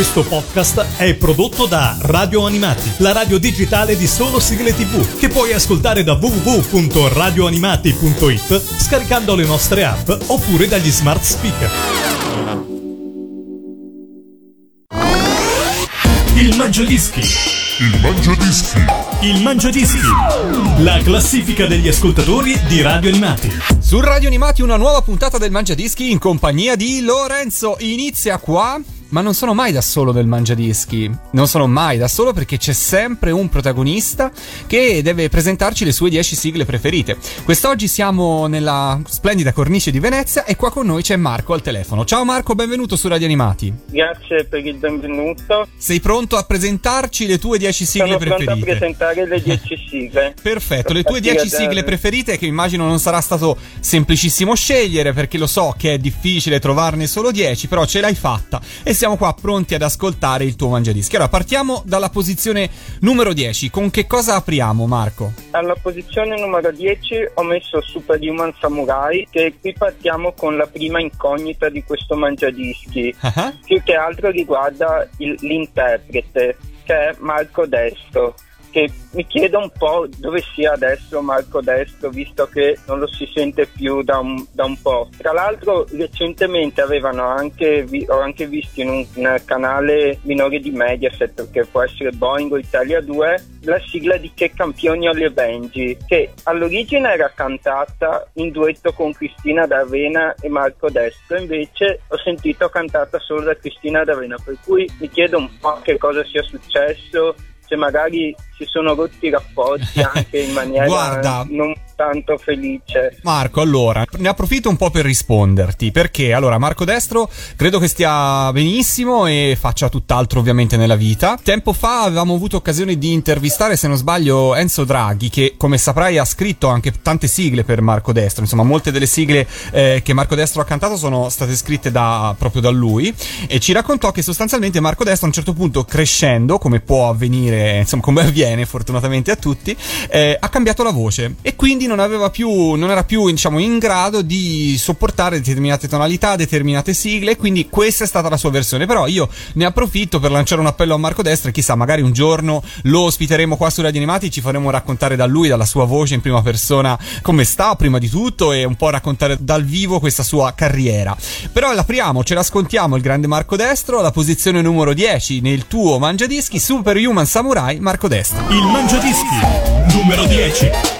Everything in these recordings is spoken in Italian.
Questo podcast è prodotto da Radio Animati, la radio digitale di solo sigle tv, che puoi ascoltare da www.radioanimati.it scaricando le nostre app oppure dagli smart speaker. Il Mangiadischi. Il Mangiadischi. Il Mangiadischi. La classifica degli ascoltatori di Radio Animati. Su Radio Animati una nuova puntata del Mangiadischi in compagnia di Lorenzo. Inizia qua ma non sono mai da solo del Mangiadischi. Non sono mai da solo perché c'è sempre un protagonista che deve presentarci le sue 10 sigle preferite. Quest'oggi siamo nella splendida cornice di Venezia e qua con noi c'è Marco al telefono. Ciao Marco, benvenuto su Radio Animati. Grazie per il benvenuto. Sei pronto a presentarci le tue 10 sigle Sono preferite? pronto a presentare le 10 sigle. Perfetto, le tue 10 partire da- sigle preferite che immagino non sarà stato semplicissimo scegliere perché lo so che è difficile trovarne solo 10, però ce l'hai fatta e siamo qua pronti ad ascoltare il tuo mangiadischi. Allora partiamo dalla posizione numero 10, con che cosa apriamo Marco? Alla posizione numero 10 ho messo Superhuman Samurai, che qui partiamo con la prima incognita di questo mangiadischi. Ah, Più che altro riguarda il- l'interprete, che è Marco Destro. Che mi chiedo un po' dove sia adesso Marco Destro, visto che non lo si sente più da un, da un po'. Tra l'altro, recentemente avevano anche, ho anche visto in un, un canale minore di Mediaset, che può essere Boeing o Italia 2, la sigla di Che campioni alle Benji, che all'origine era cantata in duetto con Cristina D'Avena e Marco Destro, invece ho sentito cantata solo da Cristina D'Avena, per cui mi chiedo un po' che cosa sia successo, se magari si sono rotti i rapporti anche in maniera Guarda. non tanto felice. Marco, allora, ne approfitto un po' per risponderti, perché allora Marco Destro credo che stia benissimo e faccia tutt'altro ovviamente nella vita. Tempo fa avevamo avuto occasione di intervistare, se non sbaglio, Enzo Draghi, che come saprai ha scritto anche tante sigle per Marco Destro, insomma molte delle sigle eh, che Marco Destro ha cantato sono state scritte da, proprio da lui e ci raccontò che sostanzialmente Marco Destro a un certo punto crescendo, come può avvenire, insomma come avviene fortunatamente a tutti, eh, ha cambiato la voce e quindi non aveva più, non era più diciamo in grado di sopportare determinate tonalità, determinate sigle, quindi questa è stata la sua versione. Però io ne approfitto per lanciare un appello a Marco Destra e chissà, magari un giorno lo ospiteremo qua su Radio Animati, ci faremo raccontare da lui, dalla sua voce in prima persona come sta prima di tutto e un po' raccontare dal vivo questa sua carriera. Però l'apriamo, ce l'ascoltiamo il grande Marco Destro alla posizione numero 10 nel tuo Mangiadischi Superhuman Samurai Marco Destro. Il Mangiadischi. Numero 10.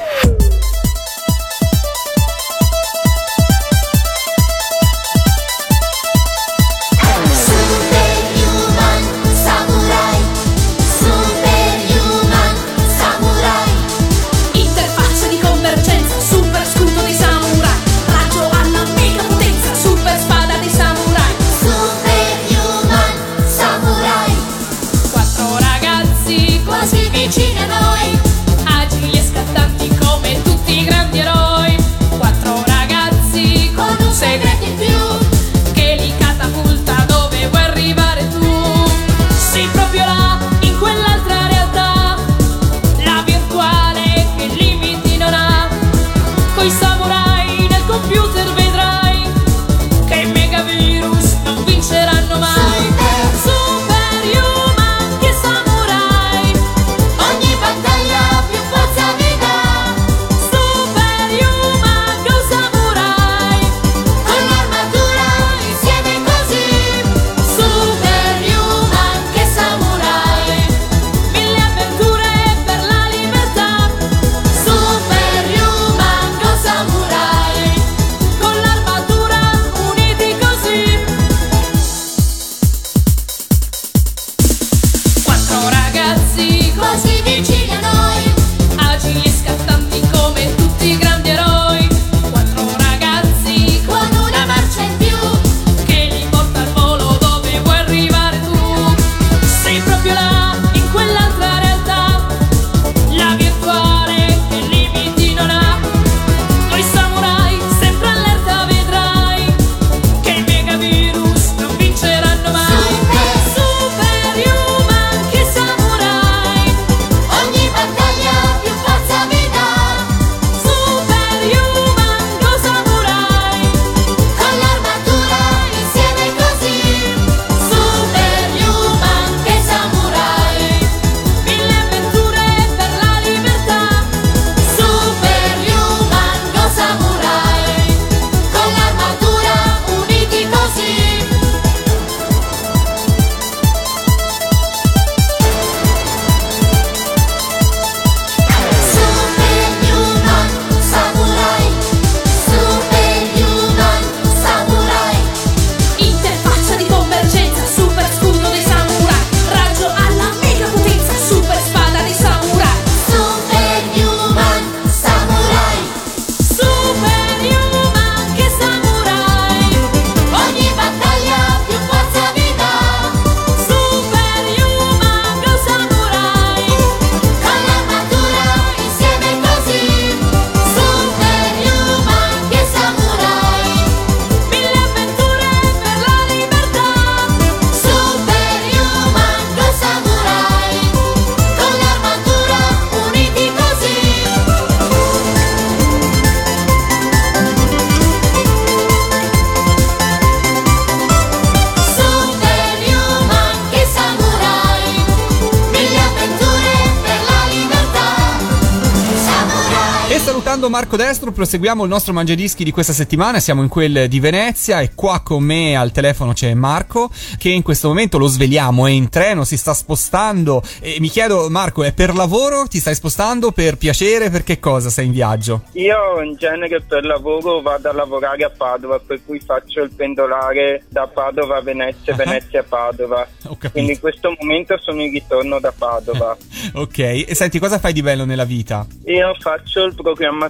Ringraziando Marco Destro, proseguiamo il nostro mangiadischi di questa settimana. Siamo in quel di Venezia e qua con me al telefono c'è Marco che in questo momento lo sveliamo, è in treno, si sta spostando. E mi chiedo, Marco, è per lavoro? Ti stai spostando? Per piacere? Per che cosa sei in viaggio? Io in genere per lavoro vado a lavorare a Padova, per cui faccio il pendolare da Padova a Venezia, Ah. Venezia a Padova. Quindi in questo momento sono in ritorno da Padova. Ok, e senti, cosa fai di bello nella vita? Io faccio il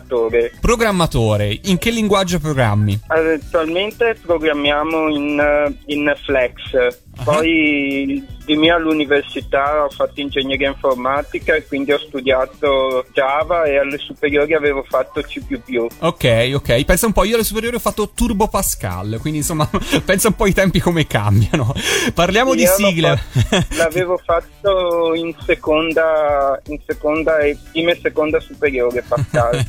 programmatore. Programmatore, in che linguaggio programmi? Attualmente programmiamo in, eh, in Flex. Poi di mia all'università ho fatto ingegneria informatica e quindi ho studiato Java e alle superiori avevo fatto C++. Ok, ok, pensa un po', io alle superiori ho fatto Turbo Pascal, quindi insomma, pensa un po' i tempi come cambiano. Parliamo di Io l'ho sigle. fatto- l'avevo fatto in seconda, in seconda e prima e seconda superiore Pascal.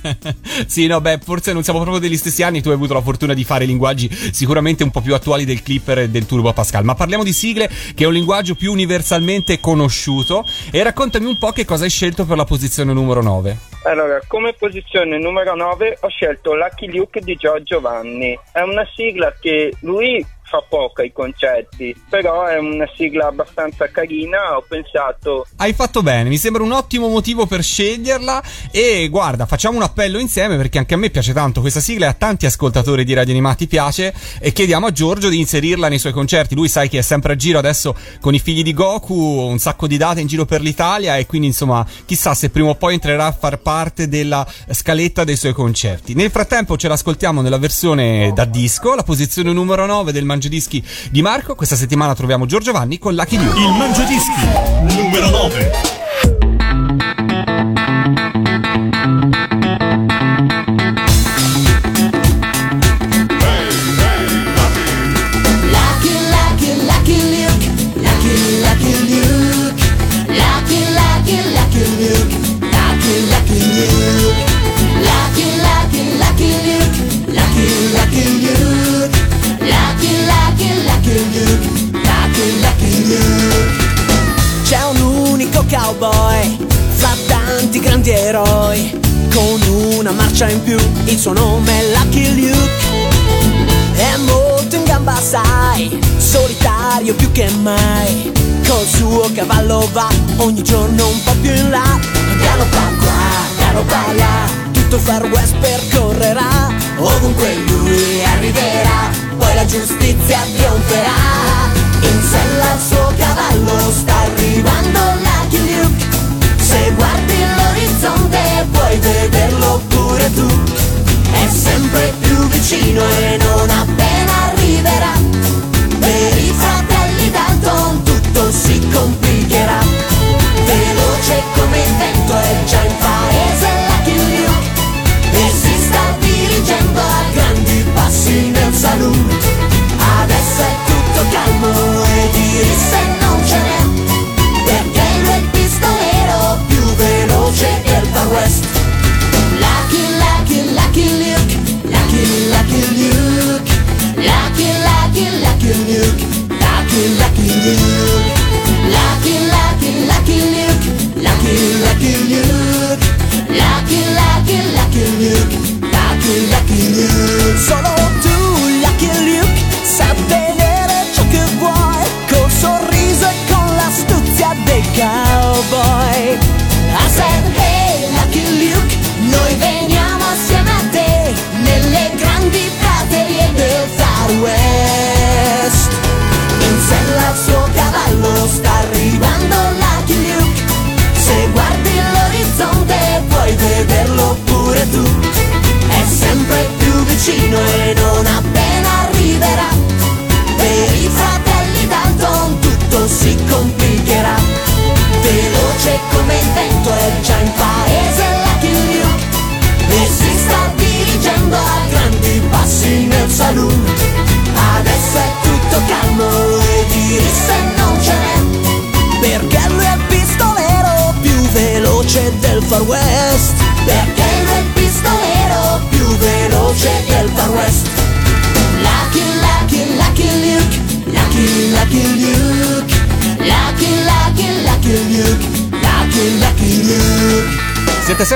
sì, no, beh, forse non siamo proprio degli stessi anni. Tu hai avuto la fortuna di fare linguaggi sicuramente un po' più attuali del Clipper e del Turbo Pascal. Ma parliamo di sigle, che è un linguaggio più universalmente conosciuto. E raccontami un po' che cosa hai scelto per la posizione numero 9. Allora, come posizione numero 9 ho scelto Lucky Luke di Giorgio Vanni. È una sigla che lui fa poco ai concerti, però è una sigla abbastanza carina. Ho pensato, Hai fatto bene, mi sembra un ottimo motivo per sceglierla. E guarda, facciamo un appello insieme perché anche a me piace tanto questa sigla e a tanti ascoltatori di Radio Animati piace. E chiediamo a Giorgio di inserirla nei suoi concerti. Lui sai che è sempre a giro adesso con i figli di Goku, un sacco di date in giro per l'Italia. E quindi insomma, chissà se prima o poi entrerà a far parte della scaletta dei suoi concerti. Nel frattempo ce l'ascoltiamo nella versione da disco, la posizione numero 9 del Mangiadischi di Marco. Questa settimana troviamo Giorgio Vanni con Lucky Luke. Il Mangiadischi numero 9. Il suo nome è Lucky Luke. È molto in gamba, sai, solitario più che mai. Col suo cavallo va ogni giorno un po' più in là. Galoppa qua, galoppa là, tutto il far west percorrerà. Ovunque lui arriverà, poi la giustizia trionferà. In sella al suo cavallo sta arrivando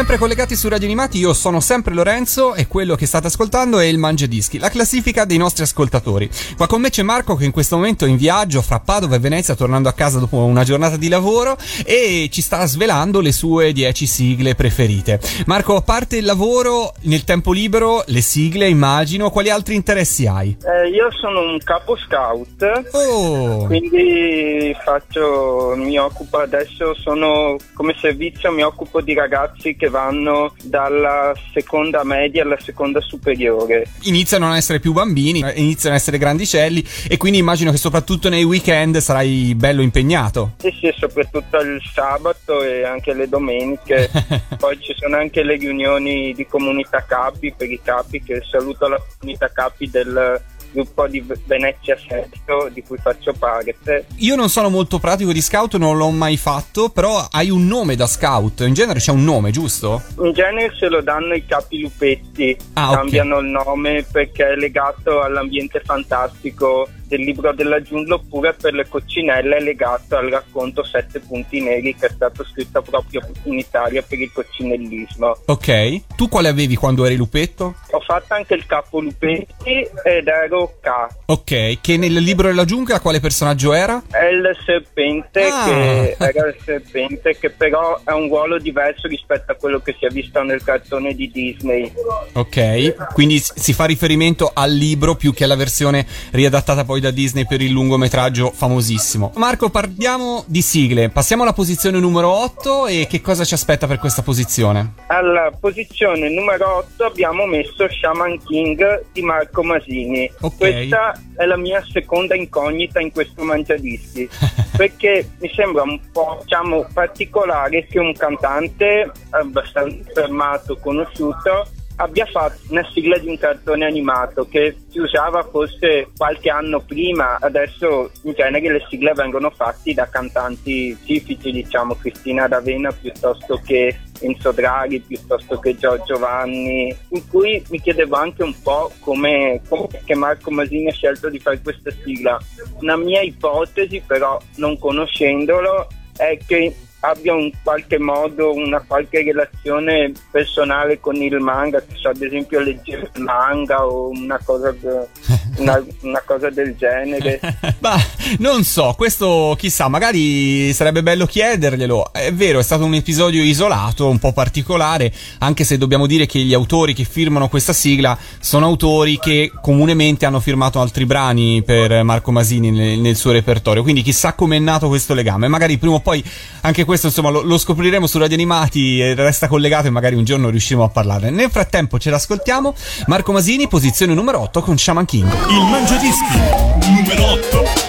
sempre collegati su Radio Animati, io sono sempre Lorenzo e quello che state ascoltando è il Mangia Dischi, la classifica dei nostri ascoltatori. Qua con me c'è Marco che in questo momento è in viaggio fra Padova e Venezia, tornando a casa dopo una giornata di lavoro e ci sta svelando le sue 10 sigle preferite. Marco, a parte il lavoro, nel tempo libero, le sigle immagino, quali altri interessi hai? Eh, io sono un capo scout. Oh! Quindi faccio, mi occupo adesso, sono come servizio, mi occupo di ragazzi che vanno dalla seconda media alla seconda superiore. Iniziano a non essere più bambini, iniziano a essere grandicelli e quindi immagino che soprattutto nei weekend sarai bello impegnato. Sì, sì, soprattutto il sabato e anche le domeniche. Poi ci sono anche le riunioni di comunità capi per i capi, che saluto la comunità capi del gruppo di Venezia Sesto di cui faccio parte. Io non sono molto pratico di scout, non l'ho mai fatto, però hai un nome da scout, in genere c'è un nome, giusto? In genere se lo danno i capi lupetti, Ah, cambiano il nome perché è legato all'ambiente fantastico del libro della giungla oppure per le coccinelle è legato al racconto Sette punti neri che è stato scritto proprio in Italia per il coccinellismo. Ok. Tu quale avevi quando eri lupetto? Ho fatto anche il capo lupetti ed ero K. Ok, che nel libro della giungla quale personaggio era? È il serpente Ah. che era il serpente che però è un ruolo diverso rispetto a quello che si è visto nel cartone di Disney. Ok, quindi si fa riferimento al libro più che alla versione riadattata poi da Disney per il lungometraggio famosissimo. Marco, parliamo di sigle. Passiamo alla posizione numero 8 e che cosa ci aspetta per questa posizione? Alla posizione numero 8 abbiamo messo Shaman King di Marco Masini. Ok. Questa è la mia seconda incognita in questo mangiadischi perché mi sembra un po' diciamo, particolare che un cantante abbastanza fermato, conosciuto abbia fatto una sigla di un cartone animato che si usava forse qualche anno prima, adesso in genere le sigle vengono fatte da cantanti tipici, diciamo Cristina D'Avena piuttosto che Enzo Draghi, piuttosto che Giorgio Vanni, in cui mi chiedevo anche un po' come, che Marco Masini ha scelto di fare questa sigla. Una mia ipotesi però, non conoscendolo, è che abbia in qualche modo una qualche relazione personale con il manga, che so, ad esempio leggere il manga o una cosa, una, una cosa del genere. Bah, non so, questo chissà, magari sarebbe bello chiederglielo. È vero, è stato un episodio isolato, un po' particolare, anche se dobbiamo dire che gli autori che firmano questa sigla sono autori che comunemente hanno firmato altri brani per Marco Masini nel, nel suo repertorio. Quindi chissà com'è nato questo legame. Magari prima o poi anche questo, insomma, lo, lo scopriremo su Radio Animati resta collegato e magari un giorno riusciremo a parlarne. Nel frattempo ce l'ascoltiamo. Marco Masini, posizione numero 8 con Shaman King. Il Mangiadischi numero 8.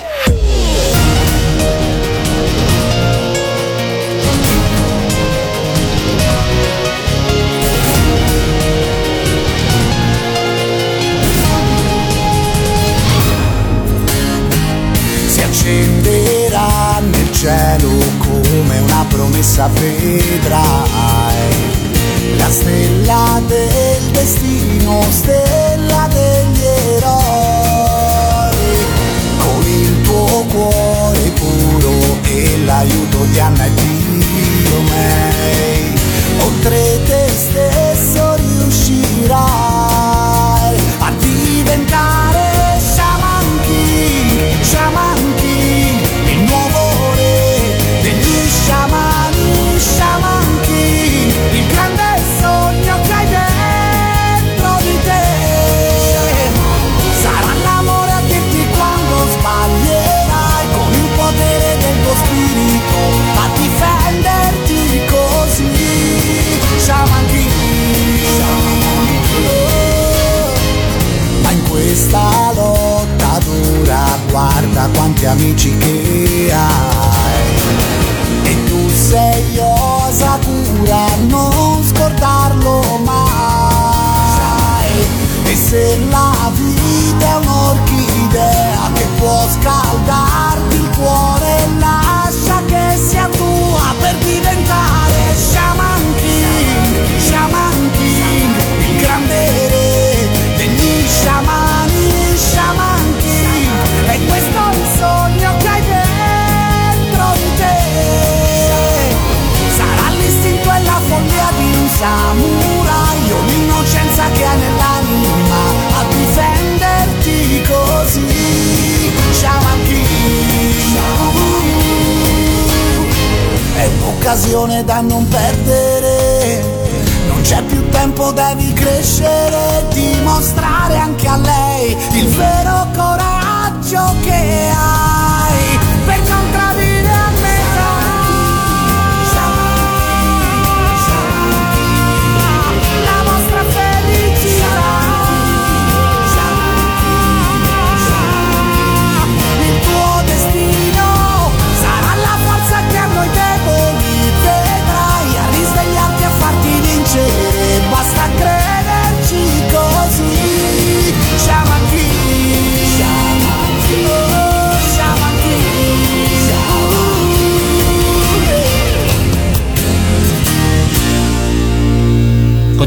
Cielo come una promessa vedrai. La stella del destino, stella degli eroi. Con il tuo cuore puro e l'aiuto di Anna e Dio May oltre te stesso riuscirai a diventare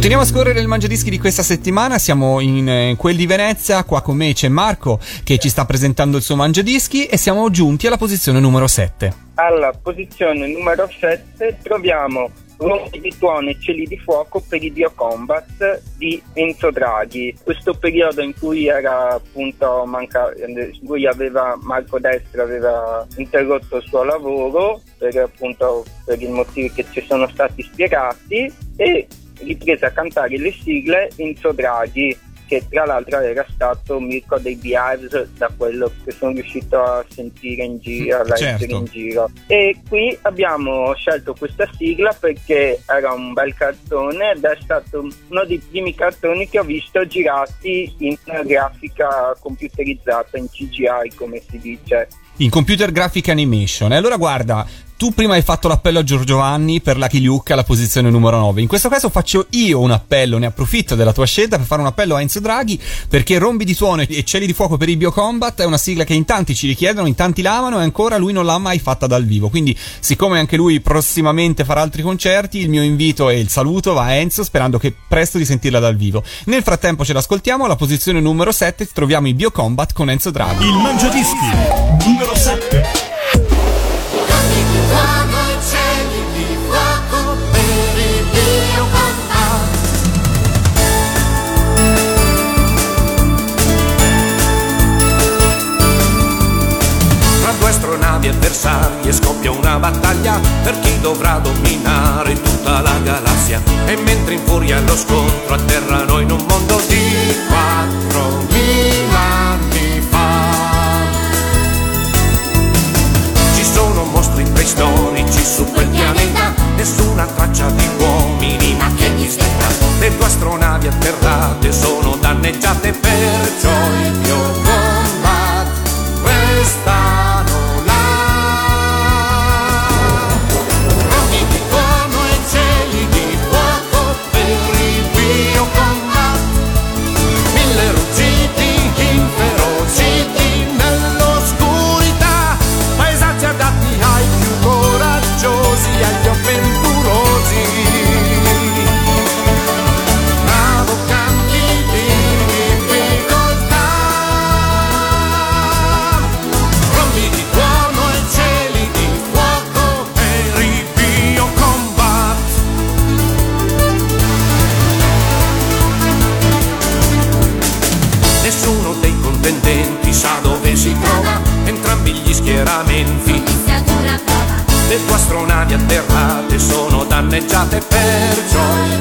Continuiamo a scorrere il mangiadischi di questa settimana, siamo in eh, quel di Venezia, qua con me c'è Marco che ci sta presentando il suo mangiadischi e siamo giunti alla posizione numero 7. Alla posizione numero 7 troviamo Rompi di tuono e cieli di fuoco per i Biocombat di Enzo Draghi. Questo periodo in cui era appunto manca, cui aveva Marco Destra aveva interrotto il suo lavoro per appunto per i motivi che ci sono stati spiegati e riprese a cantare le sigle Enzo Draghi che tra l'altro era stato Mirko dei Bears da quello che sono riuscito a sentire in giro, a leggere certo. in giro. E qui abbiamo scelto questa sigla perché era un bel cartone ed è stato uno dei primi cartoni che ho visto girati in grafica computerizzata, in CGI come si dice. In computer graphic animation. E allora guarda, tu prima hai fatto l'appello a Giorgio Vanni per Lucky Luke alla posizione numero 9. In questo caso faccio io un appello, ne approfitto della tua scelta per fare un appello a Enzo Draghi perché Rombi di suono e cieli di fuoco per i Biocombat è una sigla che in tanti ci richiedono, in tanti l'amano e ancora lui non l'ha mai fatta dal vivo. Quindi, siccome anche lui prossimamente farà altri concerti, il mio invito e il saluto va a Enzo sperando che presto di sentirla dal vivo. Nel frattempo ce l'ascoltiamo, alla posizione numero 7 troviamo i Biocombat con Enzo Draghi. Il Mangiadischi numero 7. Battaglia per chi dovrà dominare tutta la galassia. E mentre in furia lo scontro atterrano in un mondo di 4.000 anni fa. Ci sono mostri preistorici su quel pianeta, nessuna traccia di uomini, ma che mistero. Le tue astronavi atterrate sono danneggiate, perciò il mio combat restano atterrate sono danneggiate, perciò il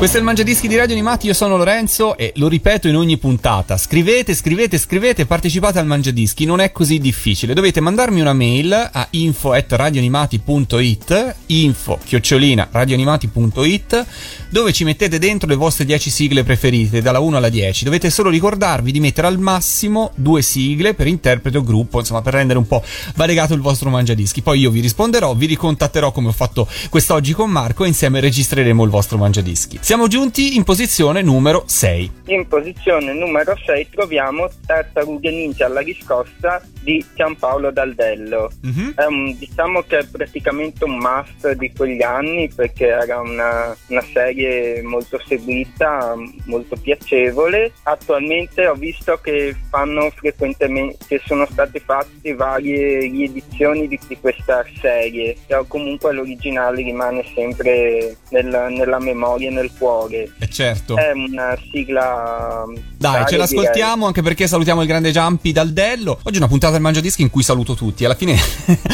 Questo è il Mangiadischi di Radio Animati, io sono Lorenzo e lo ripeto in ogni puntata. Scrivete, scrivete, scrivete, partecipate al Mangiadischi, non è così difficile. Dovete mandarmi una mail a info@radioanimati.it, info chiocciolina radioanimati.it, dove ci mettete dentro le vostre 10 sigle preferite, dalla 1 alla 10. Dovete solo ricordarvi di mettere al massimo due sigle per interprete o gruppo, insomma, per rendere un po' variegato il vostro Mangiadischi. Poi io vi risponderò, vi ricontatterò come ho fatto quest'oggi con Marco e insieme registreremo il vostro Mangiadischi. Siamo giunti in posizione numero 6. In posizione numero 6 troviamo Tartarughe Ninja alla riscossa di Giampaolo Daldello. Mhm. È un- diciamo che è praticamente un must di quegli anni perché era una, una serie molto seguita, molto piacevole. Attualmente ho visto che fanno frequentemente, che sono state fatte varie riedizioni di, di questa serie, però comunque l'originale rimane sempre nel- nella memoria e nel cuore. E certo. È una sigla. Dai, ce l'ascoltiamo anche perché salutiamo il grande Giampi Daldello. Oggi è una puntata del Mangiadischi in cui saluto tutti. Alla fine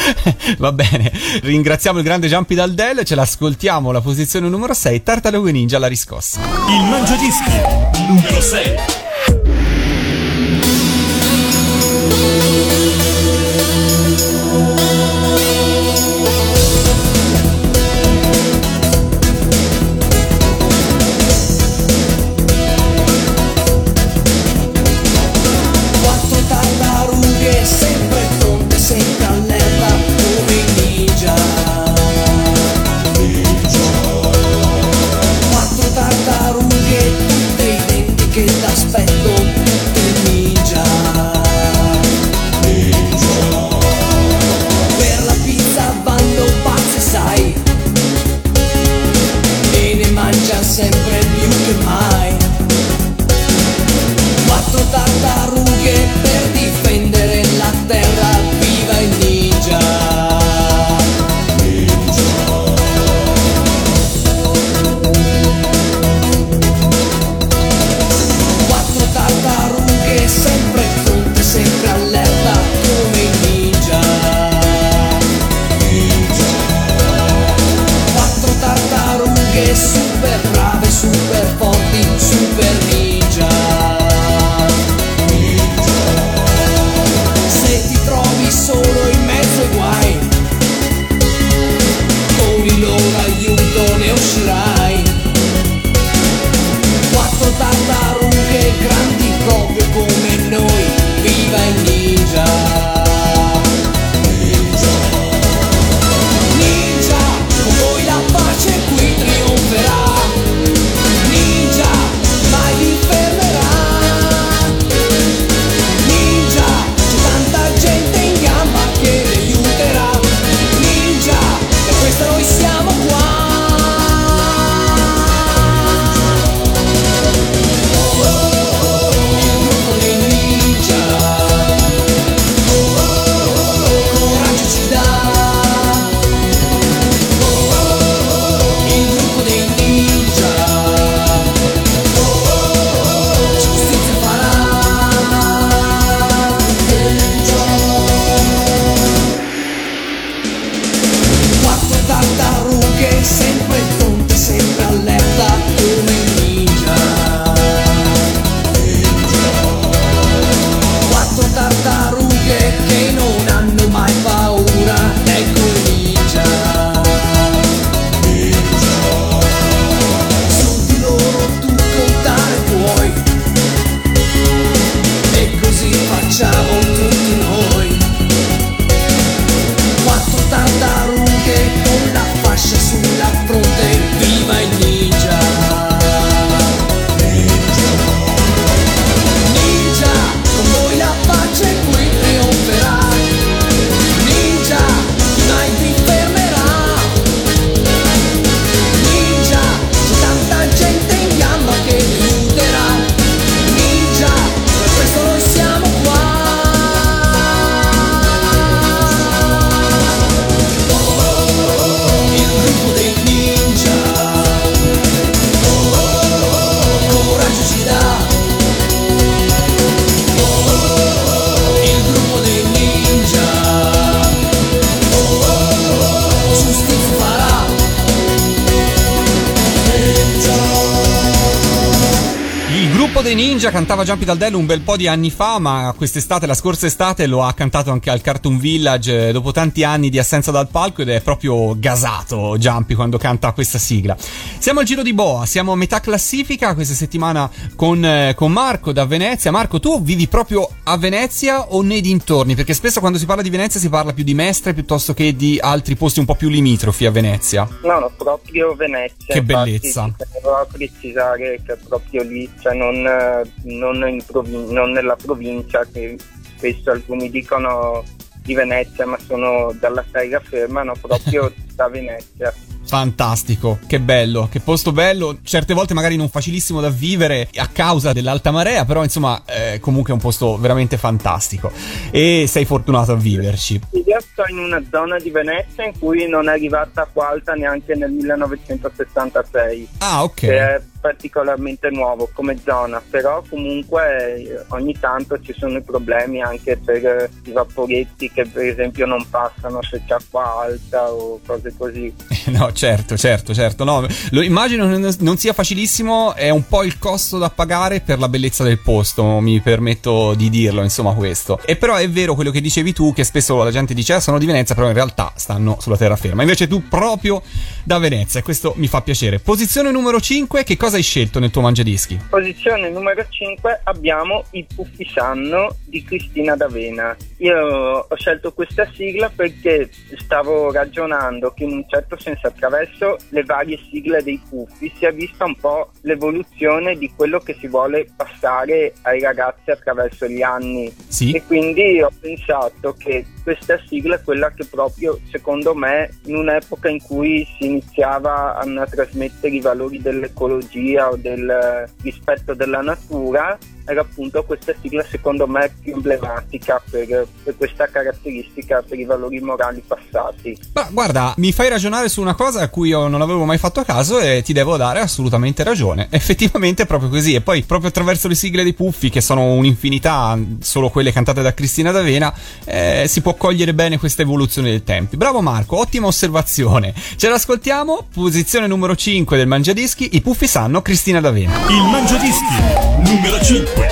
va bene. Ringraziamo il grande Giampi Daldello e ce l'ascoltiamo la posizione numero 6, Tartarughe Ninja alla riscossa. Il Mangiadischi numero 6. Cantava Jumpy Daldello un bel po' di anni fa, ma quest'estate, la scorsa estate, lo ha cantato anche al Cartoon Village eh, dopo tanti anni di assenza dal palco ed è proprio gasato Jumpy quando canta questa sigla. Siamo al giro di Boa, siamo a metà classifica questa settimana con, eh, con Marco da Venezia. Marco, tu vivi proprio a Venezia o nei dintorni? Perché spesso quando si parla di Venezia si parla più di Mestre piuttosto che di altri posti un po' più limitrofi a Venezia. No, no, proprio Venezia. Che infatti, bellezza. a precisare che è proprio lì, cioè non, eh, non in provin- non nella provincia, che spesso alcuni dicono di Venezia, ma sono dalla terraferma, no, proprio da Venezia. Fantastico, che bello, che posto bello, certe volte magari non facilissimo da vivere a causa dell'alta marea, però insomma eh, comunque è un posto veramente fantastico e sei fortunato a viverci. Io sto in una zona di Venezia in cui non è arrivata acqua alta neanche nel 1966. Ah, ok. che è particolarmente nuovo come zona, però comunque eh, ogni tanto ci sono i problemi anche per eh, i vaporetti che per esempio non passano se c'è acqua alta o cose così. No, certo, certo, certo. No, lo immagino non, sia facilissimo, è un po' il costo da pagare per la bellezza del posto, mi permetto di dirlo, insomma, questo. E però è vero quello che dicevi tu, che spesso la gente dice, ah, sono di Venezia, però in realtà stanno sulla terraferma. Invece tu proprio da Venezia, e questo mi fa piacere. Posizione numero 5, che cosa hai scelto nel tuo mangiadischi? Posizione numero 5 abbiamo I Puffi Sanno di Cristina D'Avena. Io ho scelto questa sigla perché stavo ragionando che in un certo senso attraverso le varie sigle dei Puffi si è vista un po' l'evoluzione di quello che si vuole passare ai ragazzi attraverso gli anni. Sì. E quindi ho pensato che questa sigla è quella che proprio secondo me in un'epoca in cui si iniziava a trasmettere i valori dell'ecologia o del rispetto della natura era appunto questa sigla secondo me più emblematica per, per questa caratteristica, per i valori morali passati. Ma guarda, mi fai ragionare su una cosa a cui io non avevo mai fatto caso e ti devo dare assolutamente ragione. Effettivamente è proprio così. E poi proprio attraverso le sigle dei Puffi, che sono un'infinità, solo quelle cantate da Cristina D'Avena, eh, si può cogliere bene questa evoluzione dei tempi. Bravo Marco, ottima osservazione. Ce l'ascoltiamo. Posizione numero 5 del Mangiadischi, i Puffi sanno Cristina D'Avena. Il Mangiadischi numero 5.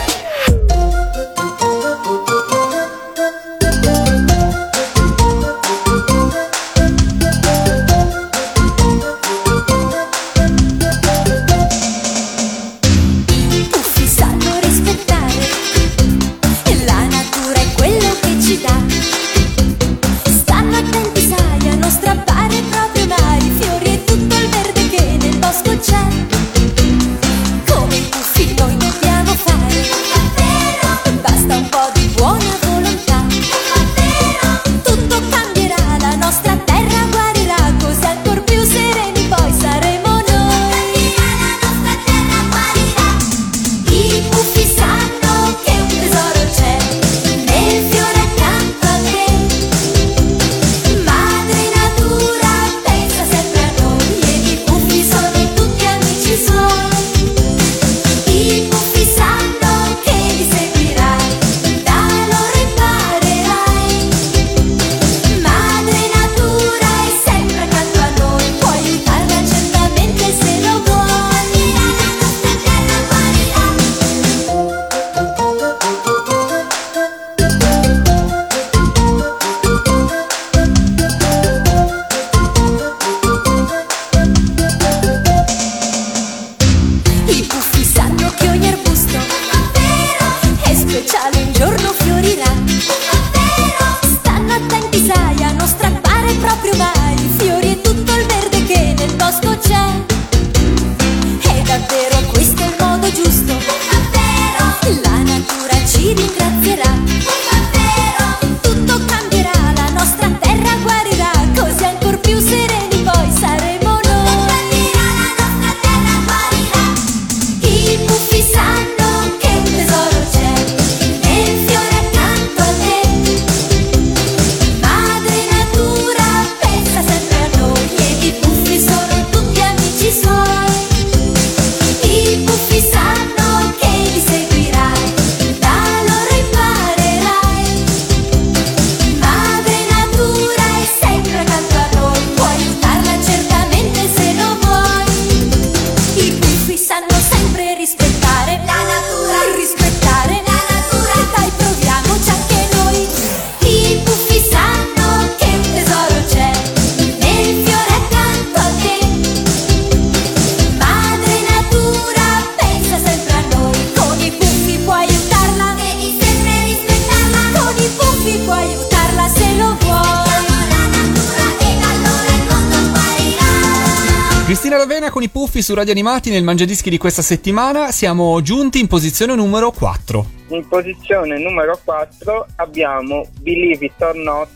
Su Radio Animati nel Mangiadischi di questa settimana. Siamo giunti in posizione numero 4. In posizione numero 4 abbiamo Believe It or Not,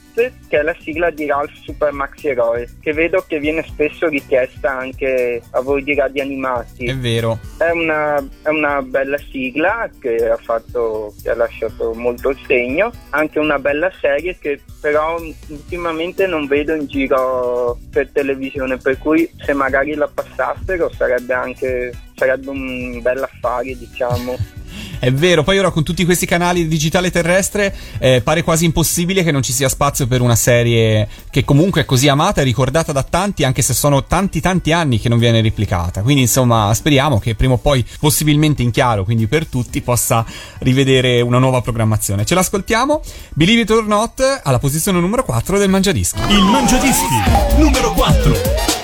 che è la sigla di Ralph Super Maxi Eroe, che vedo che viene spesso richiesta anche a voi di radio animati. È vero. È una, è una bella sigla che ha, fatto, che ha lasciato molto il segno, anche una bella serie che però ultimamente non vedo in giro per televisione, per cui se magari la passassero sarebbe anche sarebbe un bel affare, diciamo. È vero, poi ora con tutti questi canali di digitale terrestre eh, pare quasi impossibile che non ci sia spazio per una serie che comunque è così amata e ricordata da tanti, anche se sono tanti tanti anni che non viene replicata. Quindi insomma speriamo che prima o poi, possibilmente in chiaro, quindi per tutti, possa rivedere una nuova programmazione. Ce l'ascoltiamo, Believe It or Not, alla posizione numero 4 del Mangiadischi. Il Mangiadischi numero 4.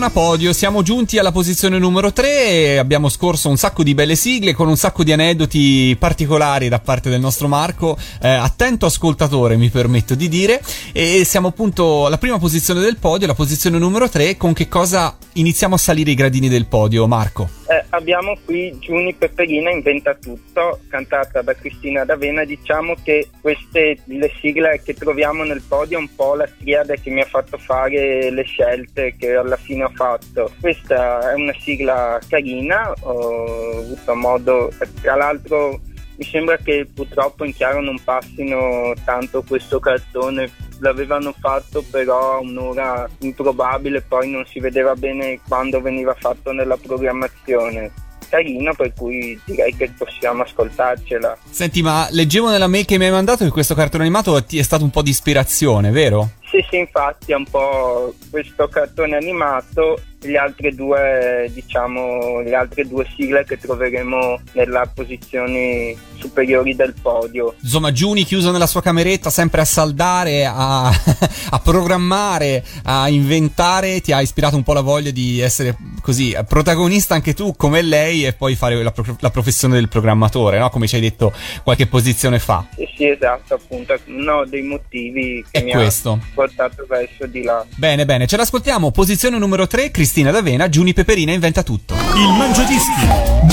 Zona podio, siamo giunti alla posizione numero 3 e abbiamo scorso un sacco di belle sigle con un sacco di aneddoti particolari da parte del nostro Marco, eh, attento ascoltatore mi permetto di dire, e siamo appunto alla prima posizione del podio, la posizione numero 3, con che cosa iniziamo a salire i gradini del podio, Marco? Eh, abbiamo qui Giuni Pepperina inventa tutto, cantata da Cristina D'Avena. Diciamo che queste le sigle che troviamo nel podio è un po' la triade che mi ha fatto fare le scelte che alla fine ho fatto. Questa è una sigla carina, ho avuto modo, tra l'altro mi sembra che purtroppo in chiaro non passino tanto questo cartone l'avevano fatto però a un'ora improbabile poi non si vedeva bene quando veniva fatto nella programmazione carino per cui direi che possiamo ascoltarcela Senti, ma leggevo nella mail che mi hai mandato che questo cartone animato ti è stato un po' di ispirazione, vero? Sì, sì, infatti è un po' questo cartone animato, le altre due, diciamo, le altre due sigle che troveremo nelle posizioni superiori del podio. Insomma, Giuni chiuso nella sua cameretta, sempre a saldare, a, a programmare, a inventare, ti ha ispirato un po' la voglia di essere così protagonista anche tu come lei e poi fare la, la professione del programmatore, no? Come ci hai detto qualche posizione fa. Sì, sì, esatto, appunto, uno dei motivi che È mi questo. ha portato verso di là. Bene, bene, ce l'ascoltiamo. Posizione numero 3, Cristina D'Avena, Giuni Peperina inventa tutto. Il Mangiadischi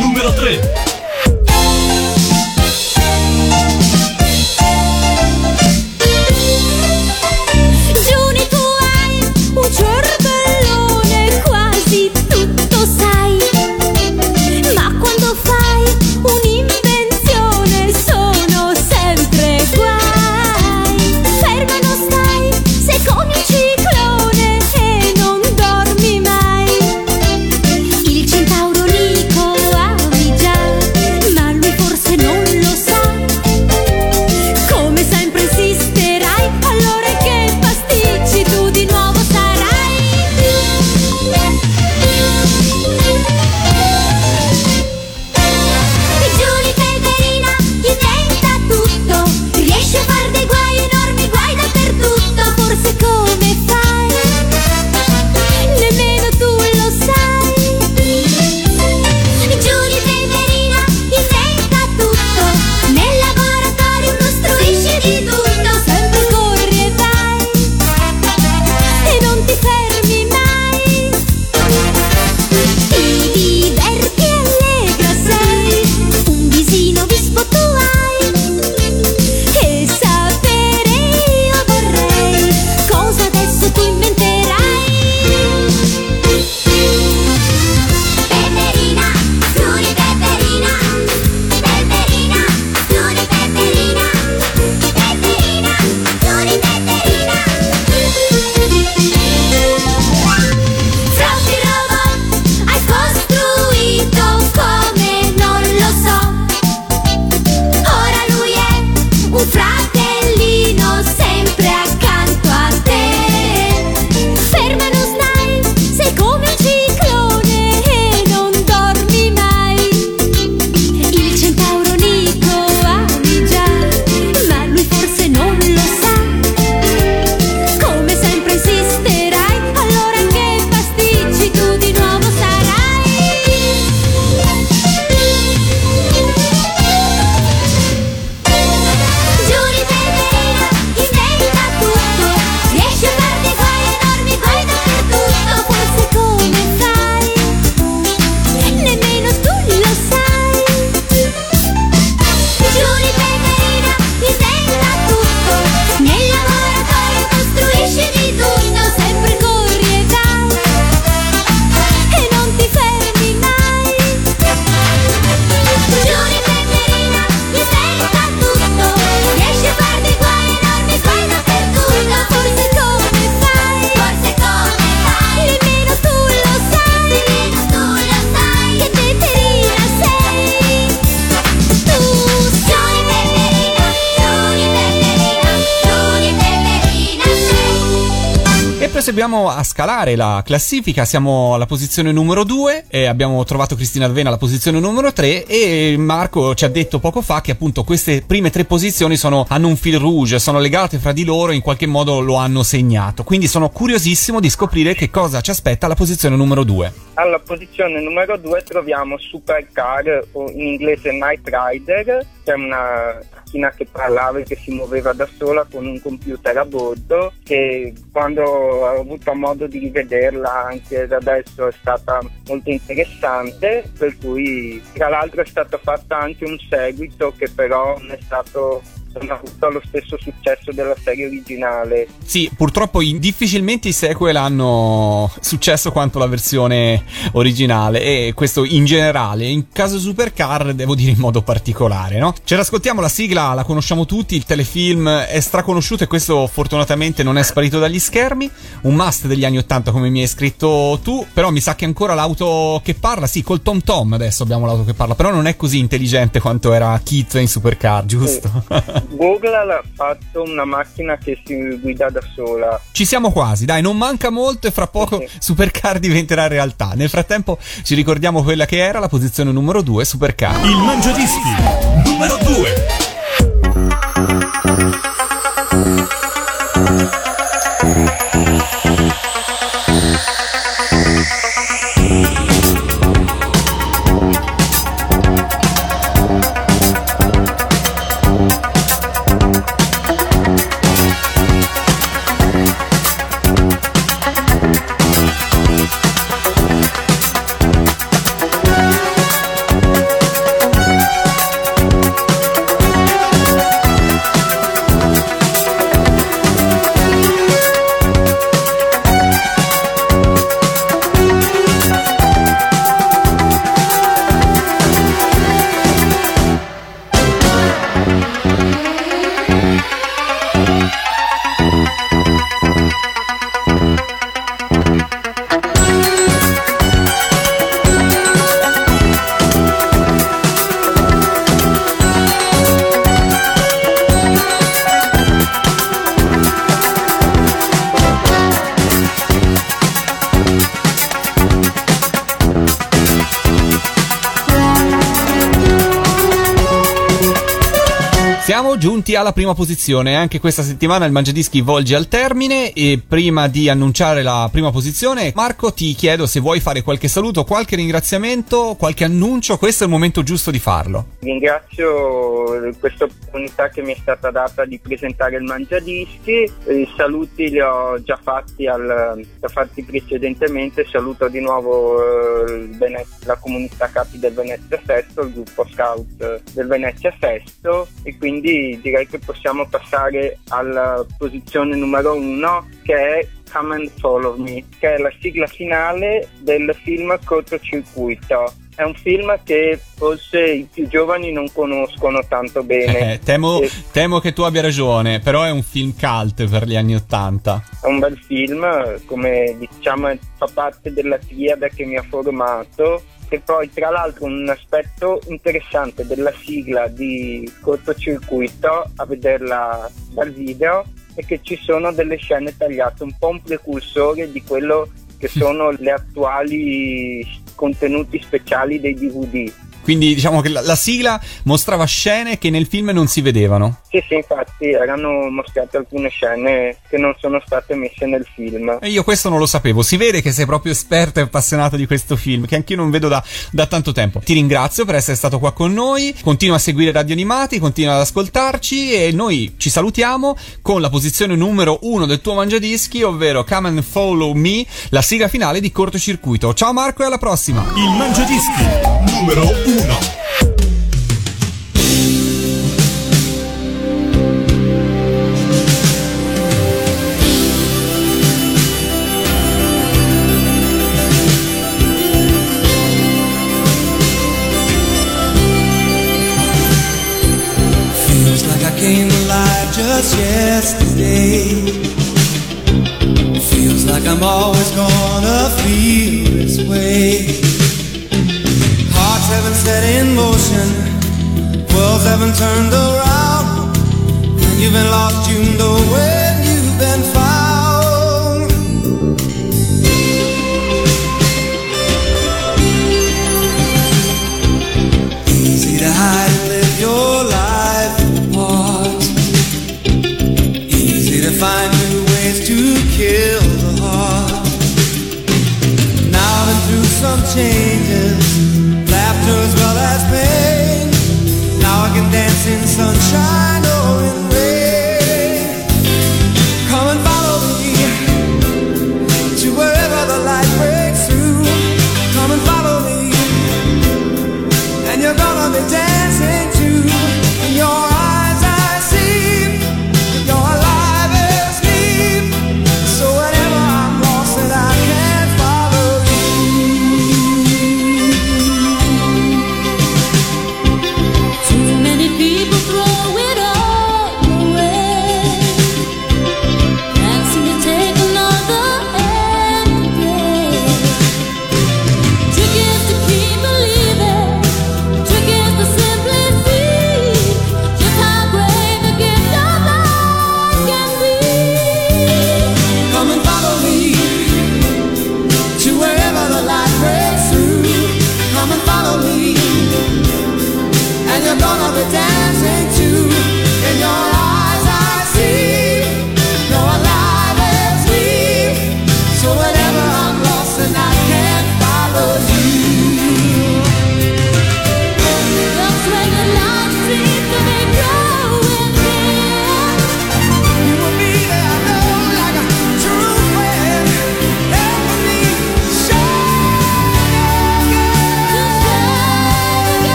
numero 3. A scalare la classifica, siamo alla posizione numero 2 e abbiamo trovato Cristina Alvena alla posizione numero 3 e Marco ci ha detto poco fa che appunto queste prime tre posizioni sono, hanno un fil rouge, sono legate fra di loro e in qualche modo lo hanno segnato. Quindi sono curiosissimo di scoprire che cosa ci aspetta alla posizione numero 2. Alla posizione numero 2 troviamo Supercar o in inglese Night Rider, che è una macchina che parlava e che si muoveva da sola con un computer a bordo che quando ho avuto modo di rivederla anche da adesso è stata molto interessante per cui tra l'altro è stato fatto anche un seguito che però non è stato non ha avuto lo stesso successo della serie originale Sì, purtroppo difficilmente i sequel hanno successo quanto la versione originale e questo in generale, in caso Supercar devo dire in modo particolare, no? Ce l'ascoltiamo la sigla, la conosciamo tutti, il telefilm è straconosciuto e questo fortunatamente non è sparito dagli schermi, un must degli anni 80 come mi hai scritto tu, però mi sa che ancora l'auto che parla, sì, col Tom Tom adesso abbiamo l'auto che parla, però non è così intelligente quanto era Kit in Supercar, giusto? Google ha fatto una macchina che si guida da sola. Ci siamo quasi, dai, non manca molto e fra poco Sì. Supercar diventerà realtà. Nel frattempo ci ricordiamo quella che era la posizione numero 2, Supercar. Il Mangiadischi numero 2. Siamo giunti alla prima posizione. Anche questa settimana il Mangiadischi volge al termine. E prima di annunciare la prima posizione, Marco, ti chiedo se vuoi fare qualche saluto, qualche ringraziamento, qualche annuncio. Questo è il momento giusto di farlo. Ringrazio questa opportunità che mi è stata data di presentare il Mangiadischi. I saluti li ho già fatti, al, già fatti precedentemente. Saluto di nuovo eh, il Vene- la comunità capi del Venezia Festo, il gruppo scout del Venezia Festo e quindi direi che possiamo passare alla posizione numero uno che è Come and Follow Me, che è la sigla finale del film Cortocircuito. È un film che forse i più giovani non conoscono tanto bene. Eh, temo, E- temo che tu abbia ragione, però è un film cult per gli anni Ottanta. È un bel film, come diciamo fa parte della triade che mi ha formato e poi tra l'altro un aspetto interessante della sigla di cortocircuito a vederla dal video è che ci sono delle scene tagliate, un po' un precursore di quello che sono le attuali contenuti speciali dei DVD. Quindi diciamo che la, la sigla mostrava scene che nel film non si vedevano. Sì, sì, infatti erano mostrate alcune scene che non sono state messe nel film. E io questo non lo sapevo. Si vede che sei proprio esperto e appassionato di questo film, che anch'io non vedo da, da tanto tempo. Ti ringrazio per essere stato qua con noi. Continua a seguire Radio Animati, continua ad ascoltarci e noi ci salutiamo con la posizione numero uno del tuo mangiadischi, ovvero Come and Follow Me, la sigla finale di cortocircuito. Ciao Marco e alla prossima! Il Mangiadischi numero 1. just yesterday. Feels like I'm all set in motion, worlds haven't turned around. And you've been lost, you know when you've been found. Easy to hide and live your life apart. Easy to find new ways to kill the heart. Now I've been through some changes, I can dance in sunshine